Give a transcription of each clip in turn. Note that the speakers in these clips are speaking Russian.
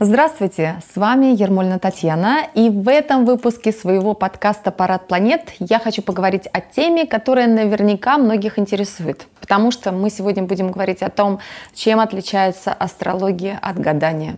Здравствуйте, с вами Ермольна Татьяна, и в этом выпуске своего подкаста «Парад планет» я хочу поговорить о теме, которая наверняка многих интересует, потому что мы сегодня будем говорить о том, чем отличается астрология от гадания.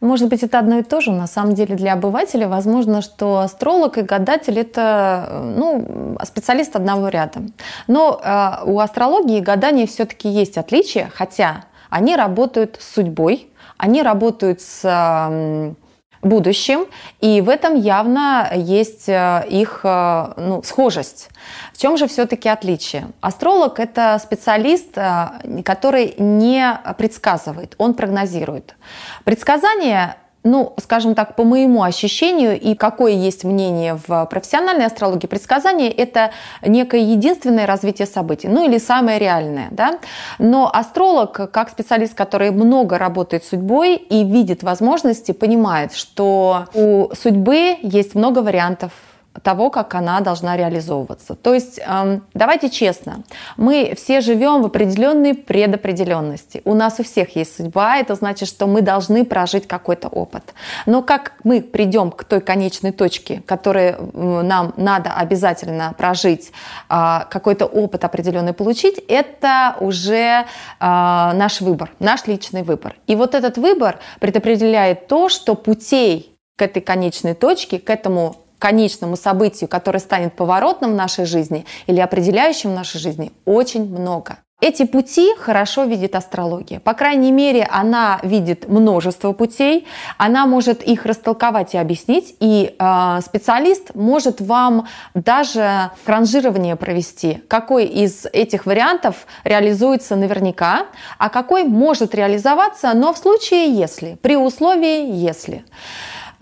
Может быть, это одно и то же. На самом деле для обывателя возможно, что астролог и гадатель – это ну, специалист одного ряда. Но э, у астрологии и гадания все-таки есть отличия, хотя они работают с судьбой, они работают с будущим, и в этом явно есть э, их э, ну, схожесть. В чем же все-таки отличие? Астролог – это специалист, э, который не предсказывает, он прогнозирует. Предсказание ну, скажем так, по моему ощущению и какое есть мнение в профессиональной астрологии, предсказание – это некое единственное развитие событий, ну или самое реальное. Да? Но астролог, как специалист, который много работает с судьбой и видит возможности, понимает, что у судьбы есть много вариантов того, как она должна реализовываться. То есть, эм, давайте честно, мы все живем в определенной предопределенности. У нас у всех есть судьба, это значит, что мы должны прожить какой-то опыт. Но как мы придем к той конечной точке, которую нам надо обязательно прожить, э, какой-то опыт определенный получить, это уже э, наш выбор, наш личный выбор. И вот этот выбор предопределяет то, что путей к этой конечной точке, к этому конечному событию, которое станет поворотным в нашей жизни или определяющим в нашей жизни, очень много. Эти пути хорошо видит астрология. По крайней мере, она видит множество путей, она может их растолковать и объяснить, и э, специалист может вам даже ранжирование провести, какой из этих вариантов реализуется наверняка, а какой может реализоваться, но в случае если, при условии если.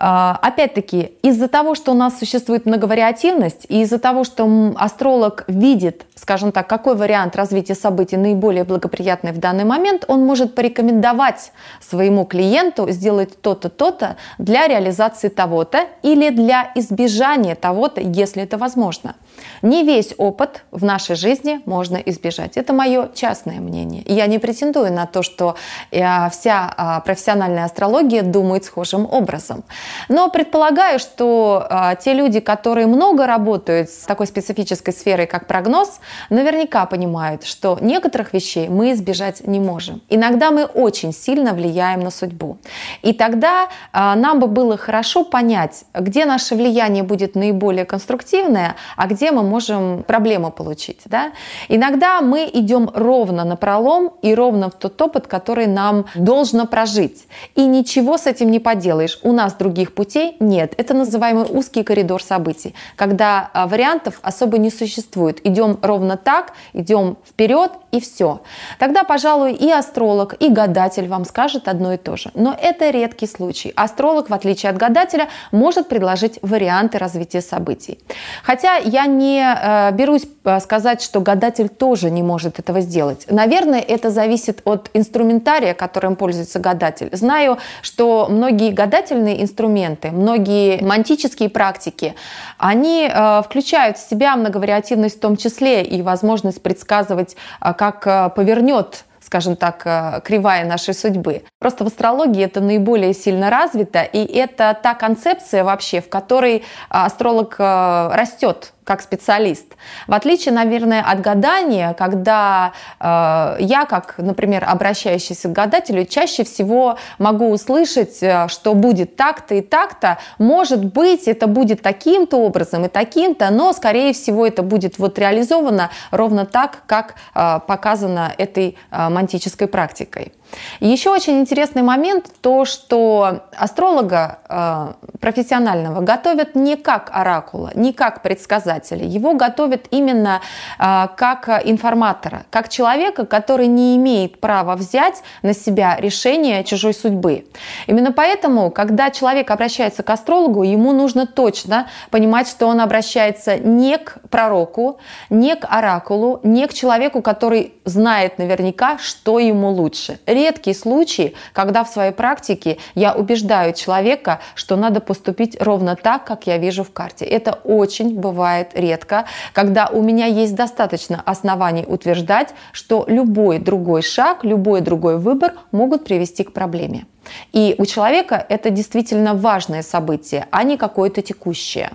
А, опять-таки, из-за того, что у нас существует многовариативность, и из-за того, что астролог видит, скажем так, какой вариант развития событий наиболее благоприятный в данный момент, он может порекомендовать своему клиенту сделать то-то, то-то для реализации того-то или для избежания того-то, если это возможно. Не весь опыт в нашей жизни можно избежать. Это мое частное мнение. Я не претендую на то, что э, вся а, профессиональная астрология думает схожим образом. Но предполагаю, что э, те люди, которые много работают с такой специфической сферой, как прогноз, наверняка понимают, что некоторых вещей мы избежать не можем. Иногда мы очень сильно влияем на судьбу. И тогда э, нам бы было хорошо понять, где наше влияние будет наиболее конструктивное, а где мы можем проблему получить. Да? Иногда мы идем ровно на пролом и ровно в тот опыт, который нам должно прожить. И ничего с этим не поделаешь. У нас других путей нет. Это называемый узкий коридор событий, когда а, вариантов особо не существует. Идем ровно так, идем вперед и все. Тогда, пожалуй, и астролог, и гадатель вам скажет одно и то же. Но это редкий случай. Астролог, в отличие от гадателя, может предложить варианты развития событий. Хотя я не э, берусь э, сказать, что гадатель тоже не может этого сделать. Наверное, это зависит от инструментария, которым пользуется гадатель. Знаю, что многие гадательные инструменты, многие мантические практики, они э, включают в себя многовариативность в том числе и возможность предсказывать, как повернет скажем так, э, кривая нашей судьбы. Просто в астрологии это наиболее сильно развито, и это та концепция вообще, в которой астролог э, растет как специалист. В отличие, наверное, от гадания, когда э, я, как, например, обращающийся к гадателю, чаще всего могу услышать, э, что будет так-то и так-то, может быть, это будет таким-то образом и таким-то, но, скорее всего, это будет вот реализовано ровно так, как э, показано этой э, мантической практикой. Еще очень интересный момент то, что астролога э, профессионального готовят не как оракула, не как предсказателя. Его готовят именно э, как информатора, как человека, который не имеет права взять на себя решение чужой судьбы. Именно поэтому, когда человек обращается к астрологу, ему нужно точно понимать, что он обращается не к пророку, не к оракулу, не к человеку, который знает наверняка, что ему лучше редкий случай, когда в своей практике я убеждаю человека, что надо поступить ровно так, как я вижу в карте. Это очень бывает редко, когда у меня есть достаточно оснований утверждать, что любой другой шаг, любой другой выбор могут привести к проблеме. И у человека это действительно важное событие, а не какое-то текущее.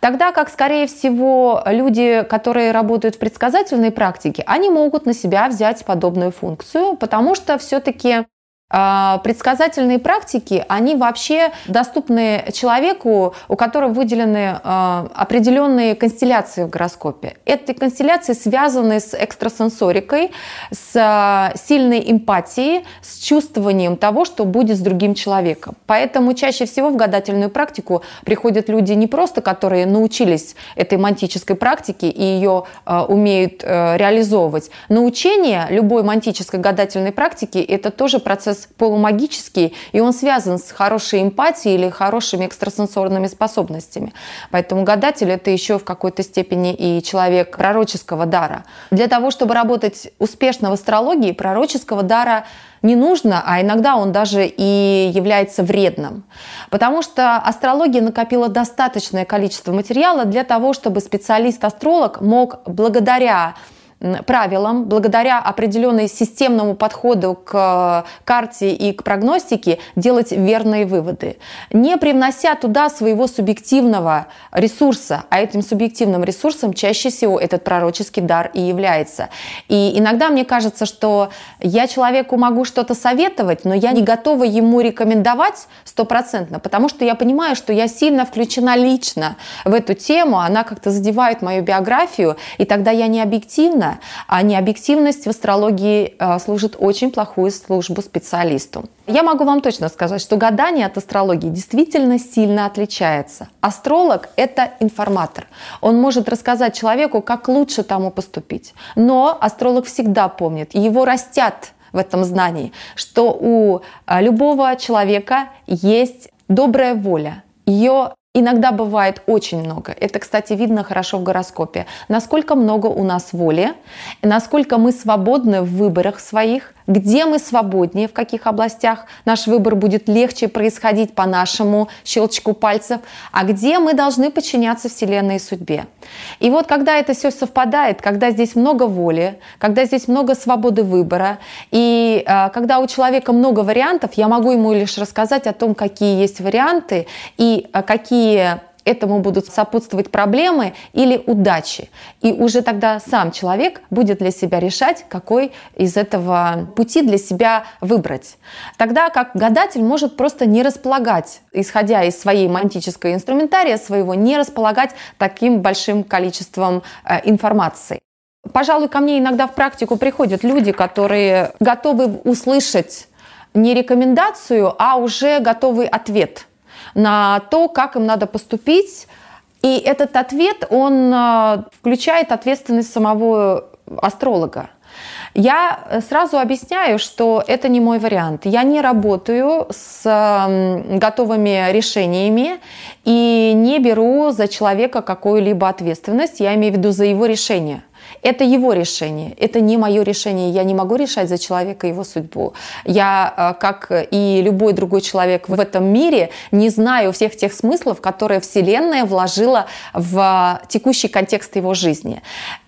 Тогда как, скорее всего, люди, которые работают в предсказательной практике, они могут на себя взять подобную функцию, потому что все-таки предсказательные практики, они вообще доступны человеку, у которого выделены а, определенные констелляции в гороскопе. Эти констелляции связаны с экстрасенсорикой, с а, сильной эмпатией, с чувствованием того, что будет с другим человеком. Поэтому чаще всего в гадательную практику приходят люди не просто, которые научились этой мантической практике и ее умеют э, реализовывать. Научение любой мантической гадательной практики – это тоже процесс процесс полумагический, и он связан с хорошей эмпатией или хорошими экстрасенсорными способностями. Поэтому гадатель – это еще в какой-то степени и человек пророческого дара. Для того, чтобы работать успешно в астрологии, пророческого дара не нужно, а иногда он даже и является вредным. Потому что астрология накопила достаточное количество материала для того, чтобы специалист-астролог мог благодаря правилам, благодаря определенной системному подходу к карте и к прогностике делать верные выводы, не привнося туда своего субъективного ресурса, а этим субъективным ресурсом чаще всего этот пророческий дар и является. И иногда мне кажется, что я человеку могу что-то советовать, но я не готова ему рекомендовать стопроцентно, потому что я понимаю, что я сильно включена лично в эту тему, она как-то задевает мою биографию, и тогда я не объективна, объективно, а необъективность в астрологии э, служит очень плохую службу специалисту. Я могу вам точно сказать, что гадание от астрологии действительно сильно отличается. Астролог – это информатор. Он может рассказать человеку, как лучше тому поступить. Но астролог всегда помнит, его растят в этом знании, что у э, любого человека есть добрая воля. Ее Иногда бывает очень много. Это, кстати, видно хорошо в гороскопе. Насколько много у нас воли, насколько мы свободны в выборах своих, где мы свободнее, в каких областях наш выбор будет легче происходить по нашему щелчку пальцев, а где мы должны подчиняться Вселенной и судьбе. И вот когда это все совпадает, когда здесь много воли, когда здесь много свободы выбора, и э, когда у человека много вариантов, я могу ему лишь рассказать о том, какие есть варианты и э, какие этому будут сопутствовать проблемы или удачи. И уже тогда сам человек будет для себя решать, какой из этого пути для себя выбрать. Тогда как гадатель может просто не располагать, исходя из своей мантической инструментария своего, не располагать таким большим количеством э, информации. Пожалуй, ко мне иногда в практику приходят люди, которые готовы услышать не рекомендацию, а уже готовый ответ – на то, как им надо поступить. И этот ответ, он э, включает ответственность самого астролога. Я сразу объясняю, что это не мой вариант. Я не работаю с готовыми решениями и не беру за человека какую-либо ответственность. Я имею в виду за его решение. Это его решение, это не мое решение. Я не могу решать за человека его судьбу. Я, э, как и любой другой человек в этом мире, не знаю всех тех смыслов, которые Вселенная вложила в текущий контекст его жизни.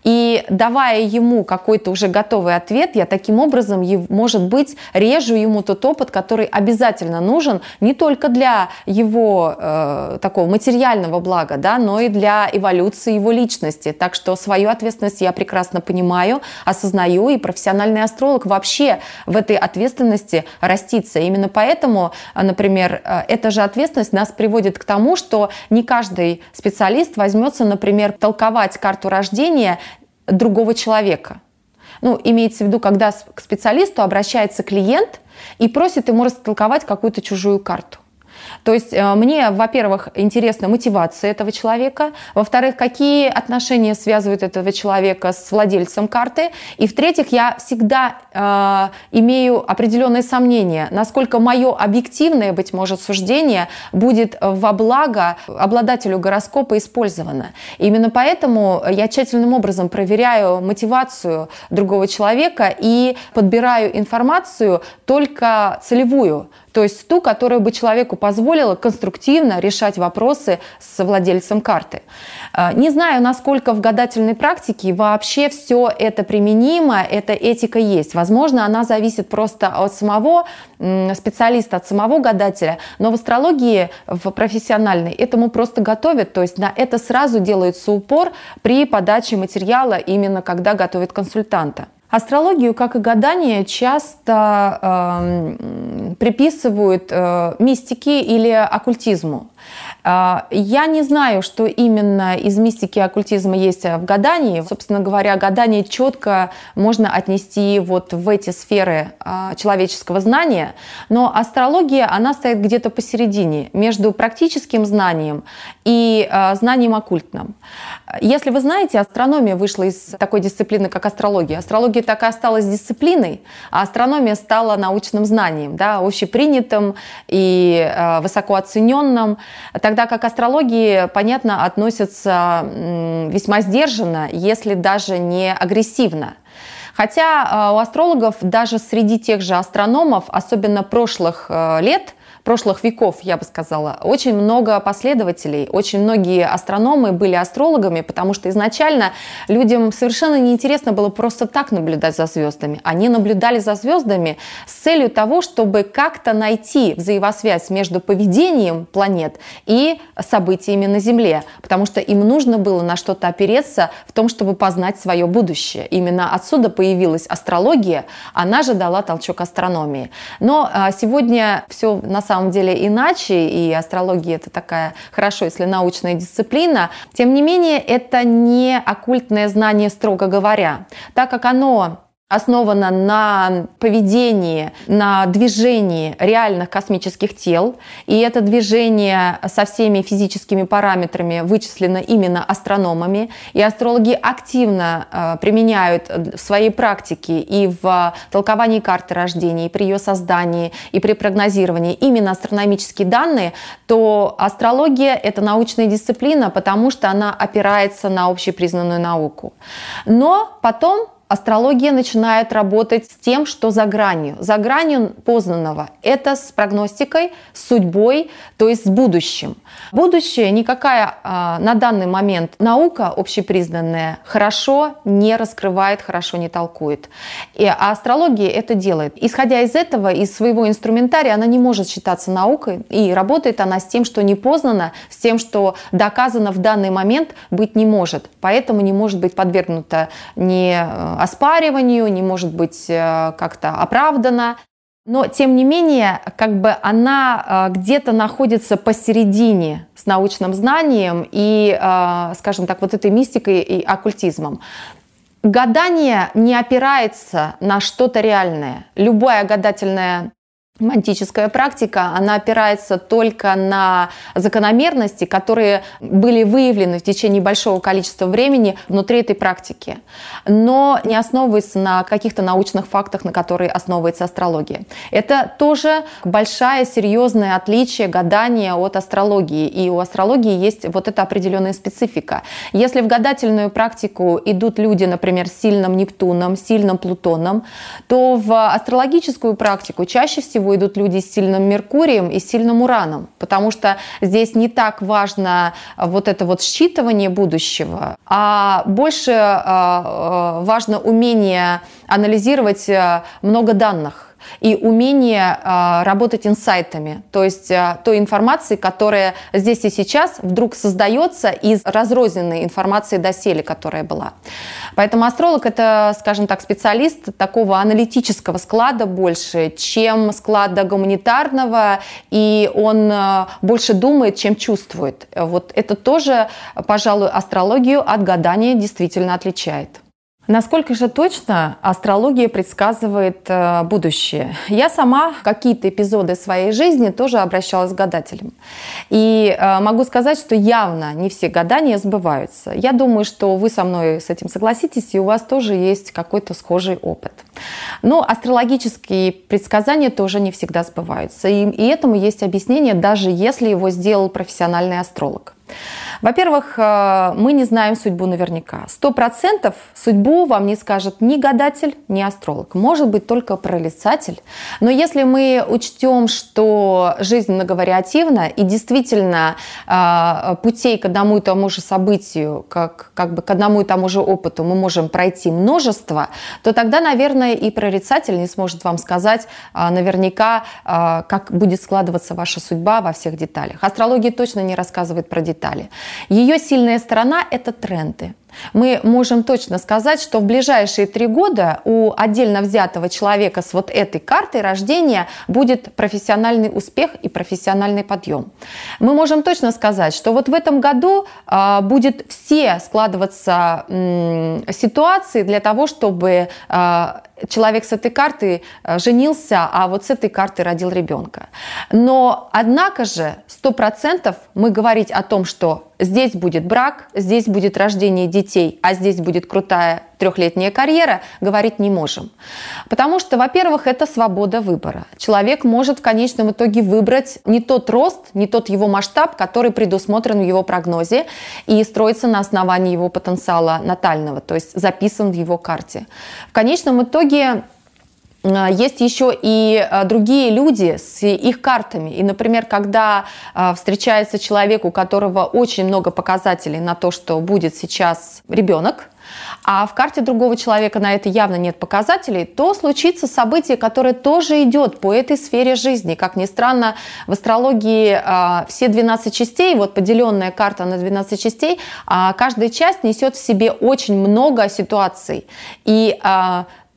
И давая ему какой-то уже готовый ответ, я таким образом, может быть, режу ему тот опыт, который обязательно нужен не только для его э, такого материального блага, да, но и для эволюции его личности. Так что свою ответственность я прекрасно понимаю, осознаю, и профессиональный астролог вообще в этой ответственности растится. Именно поэтому, э, например, э, эта же ответственность нас приводит к тому, что не каждый специалист возьмется, например, толковать карту рождения другого человека. Ну, имеется в виду, когда к специалисту обращается клиент и просит ему растолковать какую-то чужую карту. То есть э, мне, во-первых, интересна мотивация этого человека, во-вторых, какие отношения связывают этого человека с владельцем карты, и в-третьих, я всегда э, имею определенные сомнения, насколько мое объективное, быть может, суждение будет во благо обладателю гороскопа использовано. Именно поэтому я тщательным образом проверяю мотивацию другого человека и подбираю информацию только целевую, То есть ту, которая бы человеку позволила конструктивно решать вопросы с владельцем карты. Э, не знаю, насколько в гадательной практике вообще все это применимо, эта этика есть. Возможно, она зависит просто от самого специалиста, от самого гадателя, но в астрологии, в профессиональной, этому просто готовят, то есть на это сразу делается упор при подаче материала, именно когда готовят консультанта. Астрологию, как и гадание, часто э, приписывают э, мистике или оккультизму. А, я не знаю, что именно из мистики и оккультизма есть в гадании. Собственно говоря, гадание четко можно отнести вот в эти сферы а, человеческого знания, но астрология, она стоит где-то посередине между практическим знанием и а, знанием оккультным. Если вы знаете, астрономия вышла из такой дисциплины, как астрология. Астрология так и осталась дисциплиной, а астрономия стала научным знанием, да, общепринятым и высоко оцененным. Тогда как астрологии, понятно, относятся весьма сдержанно, если даже не агрессивно. Хотя а, у астрологов даже среди тех же астрономов, особенно прошлых э, лет, прошлых веков, я бы сказала, очень много последователей, очень многие астрономы были астрологами, потому что изначально людям совершенно неинтересно было просто так наблюдать за звездами. Они наблюдали за звездами с целью того, чтобы как-то найти взаимосвязь между поведением планет и событиями на Земле, потому что им нужно было на что-то опереться в том, чтобы познать свое будущее. Именно отсюда появилась астрология, она же дала толчок астрономии. Но а, сегодня все на самом самом деле иначе, и астрология это такая хорошо, если научная дисциплина. Тем не менее, это не оккультное знание, строго говоря, так как оно основана на поведении, на движении реальных космических тел. И это движение со всеми физическими параметрами вычислено именно астрономами. И астрологи активно э, применяют в своей практике и в толковании карты рождения, и при ее создании, и при прогнозировании именно астрономические данные, то астрология — это научная дисциплина, потому что она опирается на общепризнанную науку. Но потом астрология начинает работать с тем, что за гранью. За гранью познанного. Это с прогностикой, с судьбой, то есть с будущим. Будущее никакая а, на данный момент наука общепризнанная хорошо не раскрывает, хорошо не толкует. И, а астрология это делает. Исходя из этого, из своего инструментария, она не может считаться наукой. И работает она с тем, что не познано, с тем, что доказано в данный момент быть не может. Поэтому не может быть подвергнута ни э, оспариванию, не может быть э, как-то оправдана. Но, тем не менее, как бы она э, где-то находится посередине с научным знанием и, э, скажем так, вот этой мистикой и оккультизмом. Гадание не опирается на что-то реальное. Любая гадательная Мантическая практика, она опирается только на закономерности, которые были выявлены в течение большого количества времени внутри этой практики, но не основывается на каких-то научных фактах, на которые основывается астрология. Это тоже большая, серьезное отличие гадания от астрологии. И у астрологии есть вот эта определенная специфика. Если в гадательную практику идут люди, например, с сильным Нептуном, сильным Плутоном, то в астрологическую практику чаще всего всего идут люди с сильным Меркурием и сильным Ураном, потому что здесь не так важно вот это вот считывание будущего, а больше а, а, важно умение анализировать э, много данных и умение а, работать инсайтами, то есть а, той информации, которая здесь и сейчас вдруг создается из разрозненной информации доселе, которая была. Поэтому астролог это, скажем так, специалист такого аналитического склада больше, чем склада гуманитарного, и он а, больше думает, чем чувствует. Вот это тоже, пожалуй, астрологию от гадания действительно отличает. Насколько же точно астрология предсказывает э, будущее? Я сама какие-то эпизоды своей жизни тоже обращалась к гадателям. И э, могу сказать, что явно не все гадания сбываются. Я думаю, что вы со мной с этим согласитесь, и у вас тоже есть какой-то схожий опыт. Но астрологические предсказания тоже не всегда сбываются. И, и этому есть объяснение, даже если его сделал профессиональный астролог. Во-первых, э, мы не знаем судьбу наверняка. Сто процентов судьбу вам не скажет ни гадатель, ни астролог. Может быть, только прорицатель. Но если мы учтем, что жизнь многовариативна и действительно э, путей к одному и тому же событию, как, как бы к одному и тому же опыту мы можем пройти множество, то тогда, наверное, и прорицатель не сможет вам сказать э, наверняка, как будет складываться ваша судьба во всех деталях. Астрология точно не рассказывает про детали. Ее сильная сторона – это тренды. Мы можем точно сказать, что в ближайшие три года у отдельно взятого человека с вот этой картой рождения будет профессиональный успех и профессиональный подъем. Мы можем точно сказать, что вот в этом году э, будет все складываться ситуации для того, чтобы э, человек с этой карты женился, а вот с этой карты родил ребенка. Но, однако же, сто процентов мы говорить о том, что здесь будет брак, здесь будет рождение детей, а здесь будет крутая трехлетняя карьера, говорить не можем. Потому что, во-первых, это свобода выбора. Человек может в конечном итоге выбрать не тот рост, не тот его масштаб, который предусмотрен в его прогнозе и строится на основании его потенциала натального, то есть записан в его карте. В конечном итоге есть еще и а, другие люди с их картами. И, например, когда а, встречается человек, у которого очень много показателей на то, что будет сейчас ребенок, а в карте другого человека на это явно нет показателей, то случится событие, которое тоже идет по этой сфере жизни. Как ни странно, в астрологии все 12 частей, вот поделенная карта на 12 частей, каждая часть несет в себе очень много ситуаций. И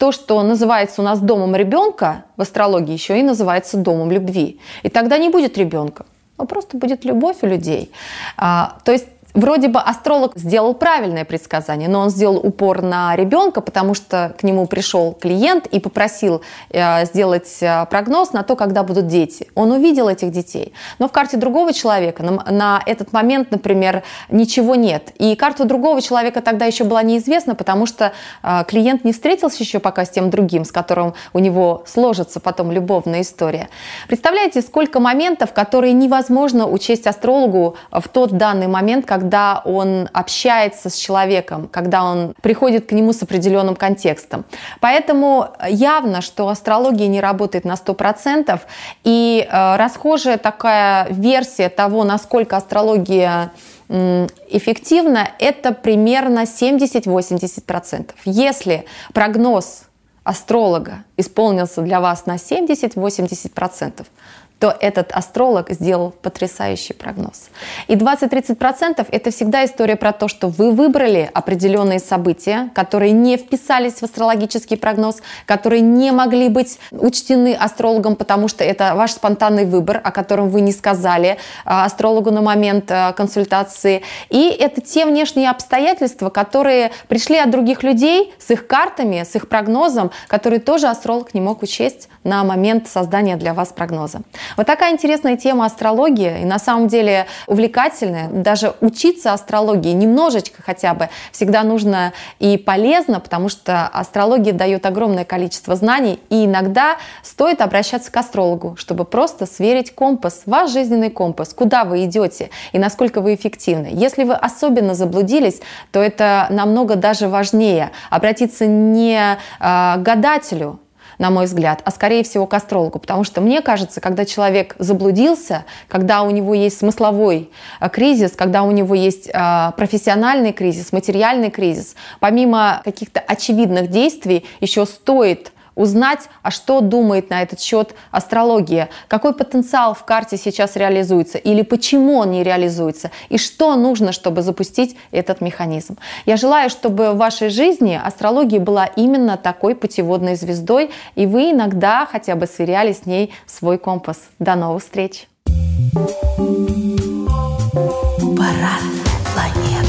то, что называется у нас домом ребенка в астрологии, еще и называется домом любви. И тогда не будет ребенка, а просто будет любовь у людей. А, то есть Вроде бы астролог сделал правильное предсказание, но он сделал упор на ребенка, потому что к нему пришел клиент и попросил э, сделать э, прогноз на то, когда будут дети. Он увидел этих детей. Но в карте другого человека на, этот момент, например, ничего нет. И карта другого человека тогда еще была неизвестна, потому что э, клиент не встретился еще пока с тем другим, с которым у него сложится потом любовная история. Представляете, сколько моментов, которые невозможно учесть астрологу в тот данный момент, когда когда он общается с человеком, когда он приходит к нему с определенным контекстом. Поэтому явно, что астрология не работает на 100%, и э, расхожая такая версия того, насколько астрология эффективна, это примерно 70-80%. Если прогноз астролога исполнился для вас на 70-80%, то этот астролог сделал потрясающий прогноз. И 20-30% это всегда история про то, что вы выбрали определенные события, которые не вписались в астрологический прогноз, которые не могли быть учтены астрологом, потому что это ваш спонтанный выбор, о котором вы не сказали а, астрологу на момент а, консультации. И это те внешние обстоятельства, которые пришли от других людей с их картами, с их прогнозом, которые тоже астролог не мог учесть на момент создания для вас прогноза. Вот такая интересная тема астрологии, и на самом деле увлекательная. Даже учиться астрологии немножечко хотя бы всегда нужно и полезно, потому что астрология дает огромное количество знаний, и иногда стоит обращаться к астрологу, чтобы просто сверить компас, ваш жизненный компас, куда вы идете и насколько вы эффективны. Если вы особенно заблудились, то это намного даже важнее обратиться не э, к гадателю, на мой взгляд, а скорее всего к астрологу. Потому что мне кажется, когда человек заблудился, когда у него есть смысловой э, кризис, когда у него есть э, профессиональный кризис, материальный кризис, помимо каких-то очевидных действий еще стоит узнать, а что думает на этот счет астрология, какой потенциал в карте сейчас реализуется или почему он не реализуется и что нужно, чтобы запустить этот механизм. Я желаю, чтобы в вашей жизни астрология была именно такой путеводной звездой, и вы иногда хотя бы сверяли с ней свой компас. До новых встреч! Парад планет.